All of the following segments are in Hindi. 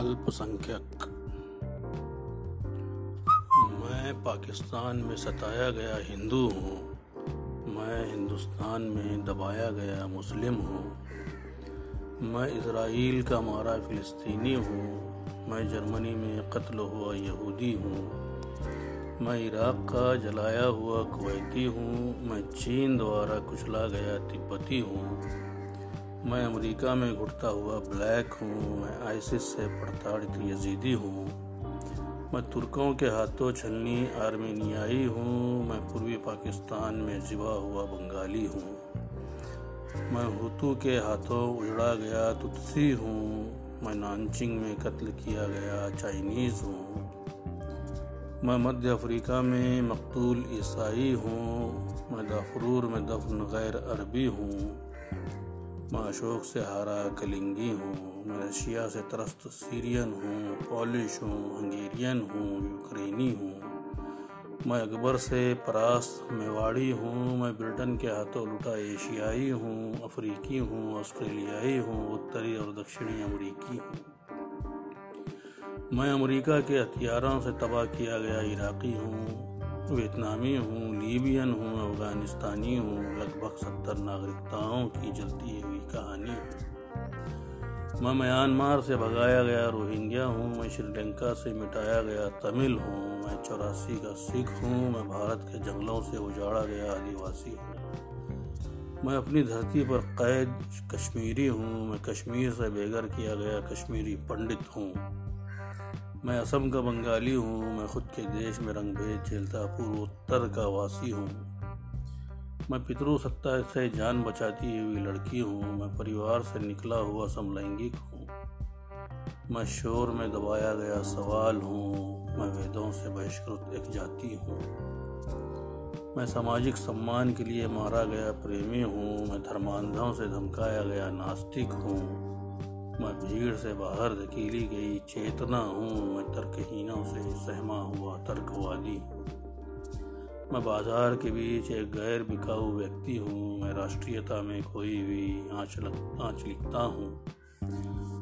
अल्पसंख्यक। मैं पाकिस्तान में सताया गया हिंदू हूँ। मैं हिंदुस्तान में दबाया गया मुस्लिम हूँ। मैं इसराइल का मारा फ़िलिस्तीनी हूँ। मैं जर्मनी में कत्ल हुआ यहूदी हूँ। मैं इराक़ का जलाया हुआ कुवैती हूँ। मैं चीन द्वारा कुचला गया तिब्बती हूँ। मैं अमेरिका में घुटता हुआ ब्लैक हूँ, मैं आइसिस से प्रताड़ित यजीदी हूँ। मैं तुर्कों के हाथों छन्नी आर्मेनियाई हूँ, मैं पूर्वी पाकिस्तान में जिबा हुआ बंगाली हूँ। मैं हुतू के हाथों उजड़ा गया तुतसी हूँ, मैं नानचिंग में कत्ल किया गया चाइनीज़ हूँ। मैं मध्य अफ्रीका में मकतूल ईसाई हूँ, मैं दाफरूर में दफन गैर अरबी हूँ। मैं अशोक से हारा कलिंगी हूँ। मैं रशिया से त्रस्त सीरियन हूँ, पॉलिश हूँ, हंगेरियन हूँ, यूक्रेनी हूँ। मैं अकबर से परास्त मेवाड़ी हूँ। मैं ब्रिटेन के हाथों लुटा एशियाई हूँ, अफ्रीकी हूँ, ऑस्ट्रेलियाई हूँ, उत्तरी और दक्षिणी अमरीकी हूँ। मैं अमेरिका के हथियारों से तबाह किया गया इराकी हूँ। वियतनामी हूँ, लीबियन हूँ, अफगानिस्तानी हूँ, लगभग सत्तर नागरिकताओं की जलती हुई कहानी हूँ। मैं म्यांमार से भगाया गया रोहिंग्या हूँ, मैं श्रीलंका से मिटाया गया तमिल हूँ, मैं चौरासी का सिख हूँ, मैं भारत के जंगलों से उजाड़ा गया आदिवासी हूँ। मैं अपनी धरती पर कैद कश्मीरी हूँ, मैं कश्मीर से बेघर किया गया कश्मीरी पंडित हूँ। मैं असम का बंगाली हूँ, मैं खुद के देश में रंग भेद झेलता पूर्वोत्तर का वासी हूँ। मैं पितृ सत्ता से जान बचाती हुई लड़की हूँ, मैं परिवार से निकला हुआ समलैंगिक हूँ। मैं शोर में दबाया गया सवाल हूँ, मैं वेदों से बहिष्कृत एक जाति हूँ। मैं सामाजिक सम्मान के लिए मारा गया प्रेमी हूँ, मैं धर्मांधों से धमकाया गया नास्तिक हूँ। मैं भीड़ से बाहर धकीली गई, चेतना हूँ मैं तर्कहीनों से, सहमा हुआ तर्कवादी। मैं बाज़ार के बीच एक गैर बिकाऊ व्यक्ति हूँ, मैं राष्ट्रीयता में खोई हुई आंचलिकता हूँ।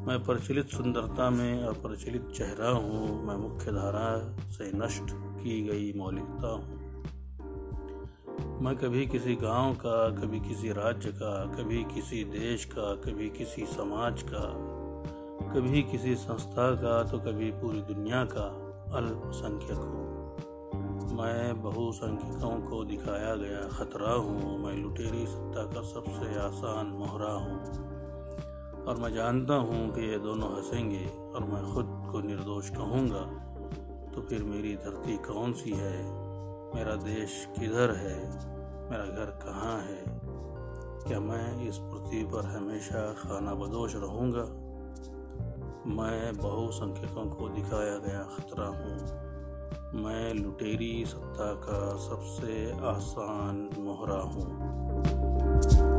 मैं प्रचलित सुंदरता में अप्रचलित चेहरा हूँ, मैं मुख्य धारा से नष्ट की गई मौलिकता हूँ। मैं कभी किसी गाँव का, कभी किसी राज्य का, कभी किसी देश का, कभी किसी समाज का, कभी किसी संस्था का तो कभी पूरी दुनिया का अल्पसंख्यक हूँ। मैं बहुसंख्यकों को दिखाया गया खतरा हूँ। मैं लुटेरी सत्ता का सबसे आसान मोहरा हूँ। और मैं जानता हूँ कि ये दोनों हंसेंगे और मैं खुद को निर्दोष कहूँगा। तो फिर मेरी धरती कौन सी है? मेरा देश किधर है? मेरा घर कहाँ है? क्या मैं इस पृथ्वी पर हमेशा खाना बदोश रहूँगा? मैं बहुसंख्यकों को दिखाया गया खतरा हूँ। मैं लुटेरी सत्ता का सबसे आसान मोहरा हूँ।